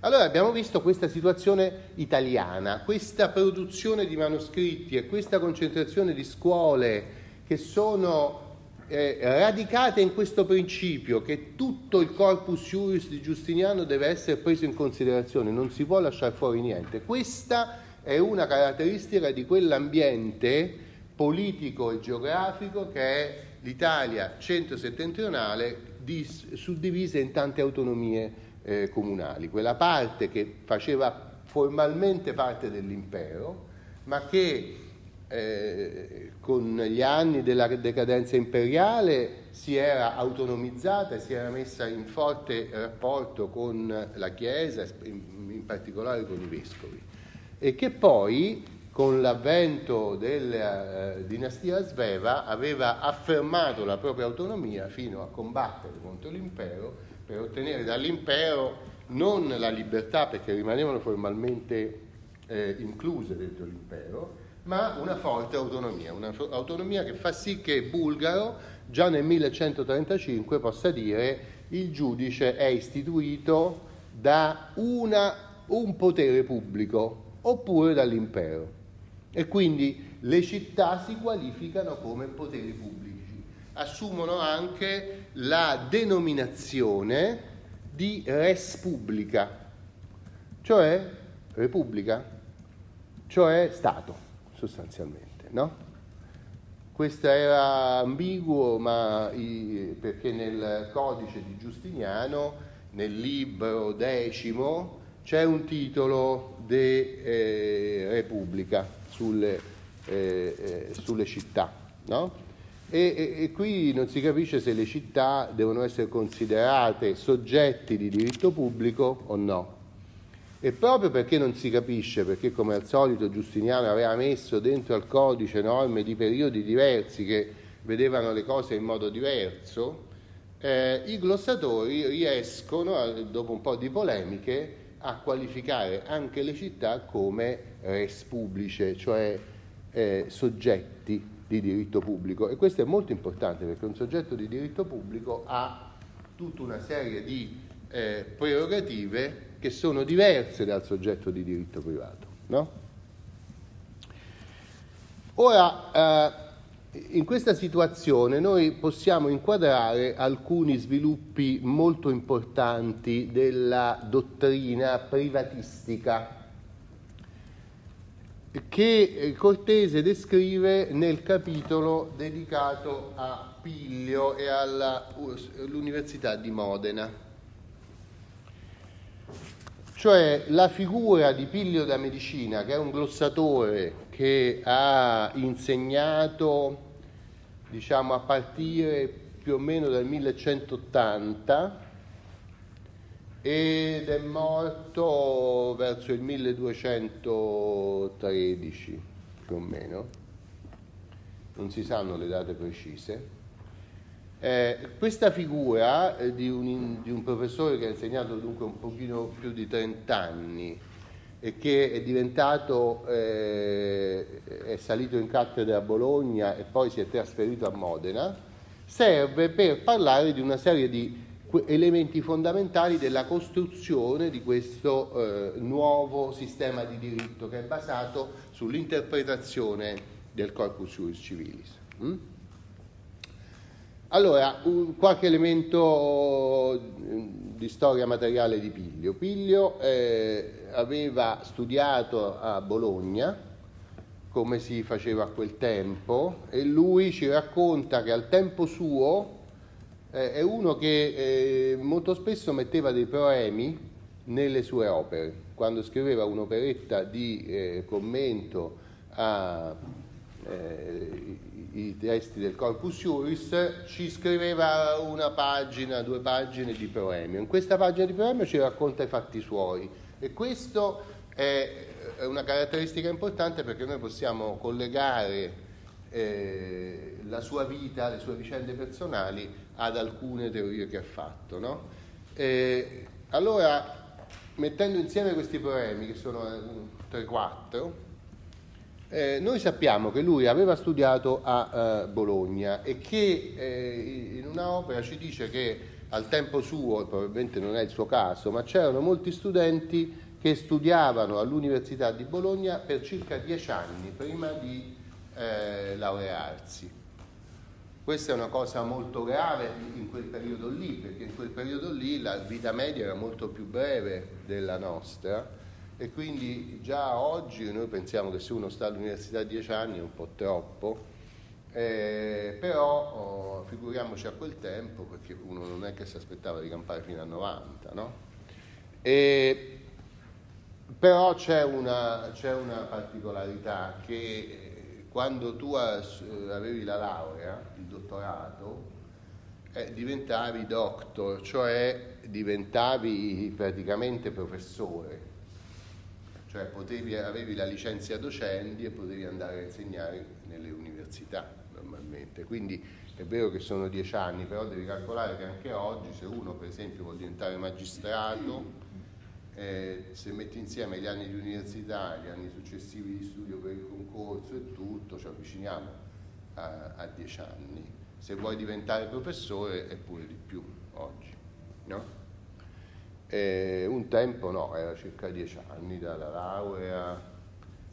Allora abbiamo visto questa situazione italiana, questa produzione di manoscritti e questa concentrazione di scuole che sono eh, radicate in questo principio che tutto il corpus iuris di Giustiniano deve essere preso in considerazione, non si può lasciare fuori niente. Questa è una caratteristica di quell'ambiente politico e geografico che è l'Italia centro-settentrionale suddivisa in tante autonomie eh, comunali, quella parte che faceva formalmente parte dell'impero, ma che eh, con gli anni della decadenza imperiale si era autonomizzata e si era messa in forte rapporto con la Chiesa, in, particolare con i vescovi, e che poi con l'avvento della eh, dinastia Sveva aveva affermato la propria autonomia fino a combattere contro l'impero per ottenere dall'impero non la libertà perché rimanevano formalmente eh, incluse dentro l'impero, ma una forte autonomia, un'autonomia che fa sì che Bulgaro già nel 1135 possa dire il giudice è istituito da una, un potere pubblico oppure dall'impero. E quindi le città si qualificano come poteri pubblici assumono anche la denominazione di res pubblica, cioè repubblica, cioè Stato sostanzialmente. No? Questo era ambiguo ma, perché nel codice di Giustiniano, nel libro decimo, c'è un titolo di eh, Repubblica sulle, eh, eh, sulle città. No? E, e, e, qui non si capisce se le città devono essere considerate soggetti di diritto pubblico o no. E proprio perché non si capisce, perché come al solito Giustiniano aveva messo dentro al codice norme di periodi diversi che vedevano le cose in modo diverso, eh, i glossatori riescono, dopo un po' di polemiche, a qualificare anche le città come res pubblice, cioè eh, soggetti di diritto pubblico e questo è molto importante perché un soggetto di diritto pubblico ha tutta una serie di eh, prerogative che sono diverse dal soggetto di diritto privato. No? Ora, eh, in questa situazione noi possiamo inquadrare alcuni sviluppi molto importanti della dottrina privatistica che eh, Cortese descrive nel capitolo dedicato a Piglio e all'Università di Modena. Cioè la figura di Piglio da Medicina, che è un glossatore che ha insegnato, diciamo, a partire più o meno dal 1180, ed è morto verso il 1213 più o meno, non si sanno le date precise. Eh, questa figura eh, di, un, di, un, professore che ha insegnato dunque un pochino più di 30 anni e che è diventato, eh, è salito in cattedra a Bologna e poi si è trasferito a Modena, serve per parlare di una serie di elementi fondamentali della costruzione di questo eh, nuovo sistema di diritto che è basato sull'interpretazione del corpus juris civilis. Mm? Allora, un, qualche elemento di storia materiale di Piglio. Piglio eh, aveva studiato a Bologna, come si faceva a quel tempo, e lui ci racconta che al tempo suo eh, è uno che eh, molto spesso metteva dei poemi nelle sue opere. Quando scriveva un'operetta di eh, commento ai eh, testi del Corpus Juris, ci scriveva una pagina, due pagine di poemi. In questa pagina di poemi ci racconta i fatti suoi e questo è una caratteristica importante perché noi possiamo collegare eh, la sua vita, le sue vicende personali ad alcune teorie che ha fatto. No? Eh, allora, mettendo insieme questi poemi, che sono 3-4, eh, eh, noi sappiamo che lui aveva studiato a uh, Bologna e che eh, in un'opera ci dice che al tempo suo, probabilmente non è il suo caso, ma c'erano molti studenti che studiavano all'Università di Bologna per circa dieci anni prima di eh, laurearsi. Questa è una cosa molto grave in quel periodo lì, perché in quel periodo lì la vita media era molto più breve della nostra e quindi già oggi noi pensiamo che se uno sta all'università dieci anni è un po' troppo, eh, però oh, figuriamoci a quel tempo perché uno non è che si aspettava di campare fino a 90, no? E, però c'è una, c'è una particolarità che quando tu avevi la laurea, il dottorato, eh, diventavi doctor, cioè diventavi praticamente professore, cioè potevi, avevi la licenza docenti e potevi andare a insegnare nelle università normalmente. Quindi è vero che sono dieci anni, però devi calcolare che anche oggi se uno per esempio vuole diventare magistrato, eh, se metti insieme gli anni di università, gli anni successivi di studio per il concorso e tutto, ci avviciniamo a, a dieci anni. Se vuoi diventare professore è pure di più oggi. No? Eh, un tempo no, era circa dieci anni dalla laurea.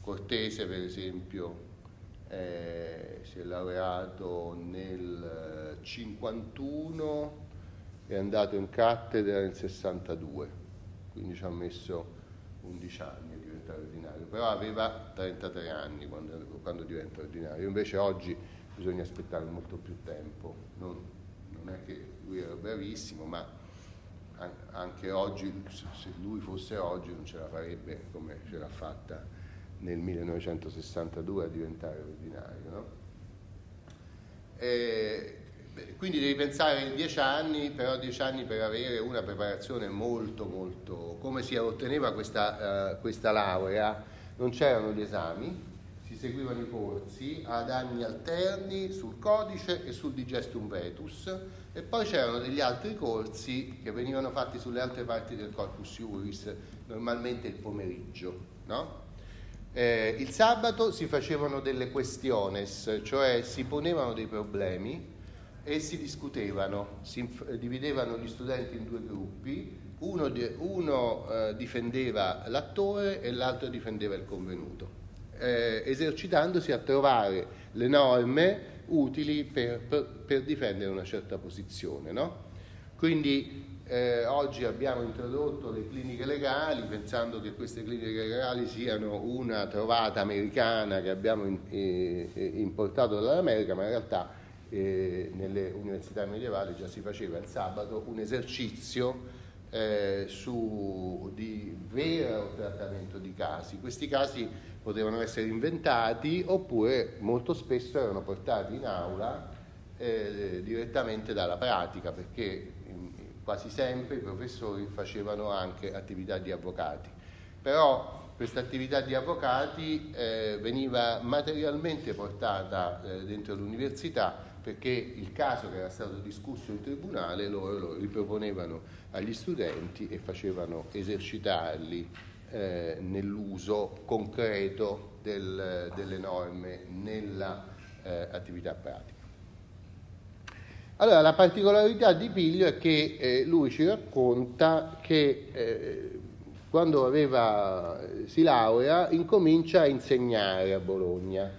Cortese per esempio eh, si è laureato nel 51 è andato in cattedra nel 62 quindi ci ha messo 11 anni a diventare ordinario, però aveva 33 anni quando, quando diventa ordinario, invece oggi bisogna aspettare molto più tempo, non, non è che lui era bravissimo, ma anche oggi, se lui fosse oggi non ce la farebbe come ce l'ha fatta nel 1962 a diventare ordinario. No? E quindi devi pensare in dieci anni, però dieci anni per avere una preparazione molto, molto... come si otteneva questa, uh, questa laurea? Non c'erano gli esami, si seguivano i corsi ad anni alterni sul codice e sul digestum vetus e poi c'erano degli altri corsi che venivano fatti sulle altre parti del corpus iuris, normalmente il pomeriggio. No? Eh, il sabato si facevano delle questiones, cioè si ponevano dei problemi e si discutevano, si dividevano gli studenti in due gruppi, uno, di, uno eh, difendeva l'attore e l'altro difendeva il convenuto, eh, esercitandosi a trovare le norme utili per, per, per difendere una certa posizione. No? Quindi eh, oggi abbiamo introdotto le cliniche legali pensando che queste cliniche legali siano una trovata americana che abbiamo in, eh, eh importato dall'America, ma in realtà eh, nelle università medievali già si faceva il sabato un esercizio eh, su, di vero trattamento di casi. Questi casi potevano essere inventati oppure molto spesso erano portati in aula eh, direttamente dalla pratica perché quasi sempre i professori facevano anche attività di avvocati. Però questa attività di avvocati eh, veniva materialmente portata eh, dentro l'università perché il caso che era stato discusso in tribunale loro lo riproponevano agli studenti e facevano esercitarli eh, nell'uso concreto del, delle norme nella eh, pratica. Allora, la particolarità di Piglio è che eh, lui ci racconta che eh, quando aveva, si laurea incomincia a insegnare a Bologna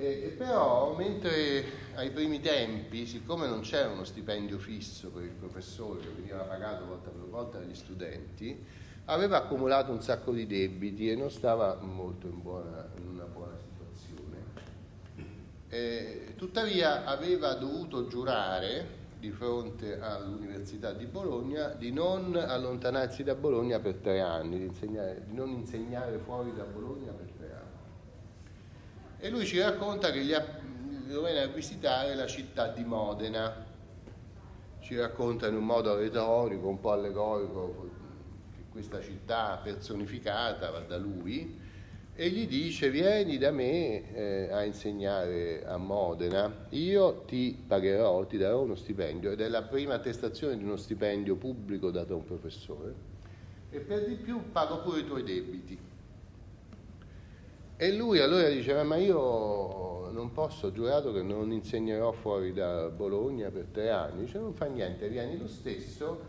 eh, però mentre ai primi tempi, siccome non c'era uno stipendio fisso per il professore che veniva pagato volta per volta dagli studenti, aveva accumulato un sacco di debiti e non stava molto in, buona, in una buona situazione. Eh, tuttavia aveva dovuto giurare di fronte all'Università di Bologna di non allontanarsi da Bologna per tre anni, di, di non insegnare fuori da Bologna per tre anni e lui ci racconta che gli ha, a visitare la città di Modena. Ci racconta in un modo retorico, un po' allegorico, che questa città personificata va da lui e gli dice vieni da me eh, a insegnare a Modena, io ti pagherò, ti darò uno stipendio ed è la prima attestazione di uno stipendio pubblico dato a un professore e per di più pago pure i tuoi debiti. E lui allora diceva, ma io non posso, giurato che non insegnerò fuori da Bologna per tre anni. Dice, non fa niente, vieni lo stesso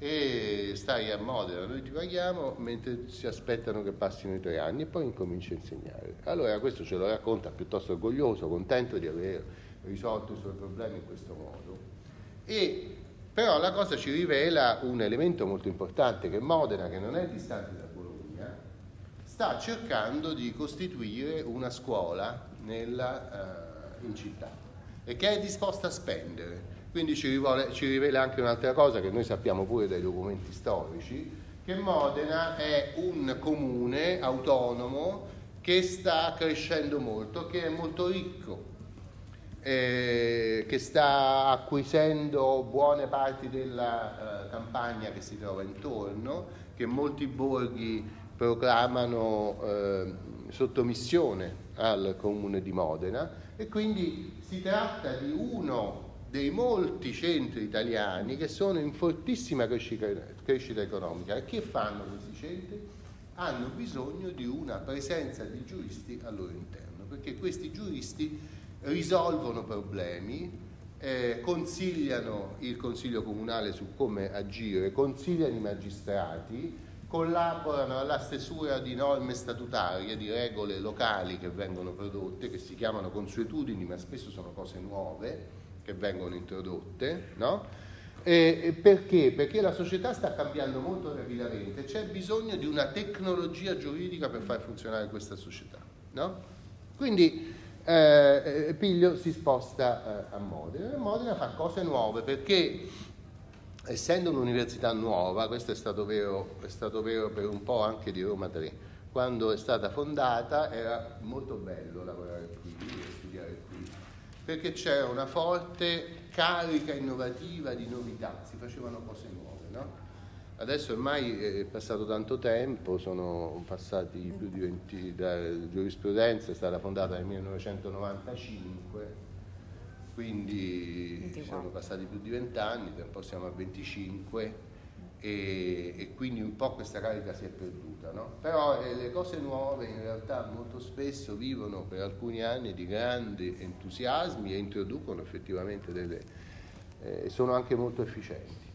e stai a Modena, noi ti paghiamo mentre si aspettano che passino i tre anni e poi incominci a insegnare. Allora questo ce lo racconta piuttosto orgoglioso, contento di aver risolto i suoi problemi in questo modo. E però la cosa ci rivela un elemento molto importante, che Modena, che non è distante da sta cercando di costituire una scuola nella, uh, in città e che è disposta a spendere. Quindi ci, rivole, ci rivela anche un'altra cosa che noi sappiamo pure dai documenti storici, che Modena è un comune autonomo che sta crescendo molto, che è molto ricco, eh, che sta acquisendo buone parti della uh, campagna che si trova intorno, che molti borghi proclamano eh, sottomissione al comune di Modena e quindi si tratta di uno dei molti centri italiani che sono in fortissima crescita, crescita economica. E che fanno questi centri? Hanno bisogno di una presenza di giuristi al loro interno, perché questi giuristi risolvono problemi, eh, consigliano il Consiglio Comunale su come agire, consigliano i magistrati, collaborano alla stesura di norme statutarie, di regole locali che vengono prodotte, che si chiamano consuetudini, ma spesso sono cose nuove che vengono introdotte, no? Perché? Perché la società sta cambiando molto rapidamente, c'è bisogno di una tecnologia giuridica per far funzionare questa società, no? Quindi eh, Piglio si sposta eh, a Modena e Modena fa cose nuove perché essendo un'università nuova, questo è stato, vero, è stato vero per un po' anche di Roma 3, quando è stata fondata era molto bello lavorare qui e studiare qui, perché c'era una forte carica innovativa di novità, si facevano cose nuove. No? Adesso ormai è passato tanto tempo, sono passati più di 20, da giurisprudenza è stata fondata nel 1995 quindi 24. sono passati più di vent'anni, tra un po' siamo a 25 e, e, quindi un po' questa carica si è perduta. No? Però eh, le cose nuove in realtà molto spesso vivono per alcuni anni di grandi entusiasmi e introducono effettivamente delle... Eh, sono anche molto efficienti.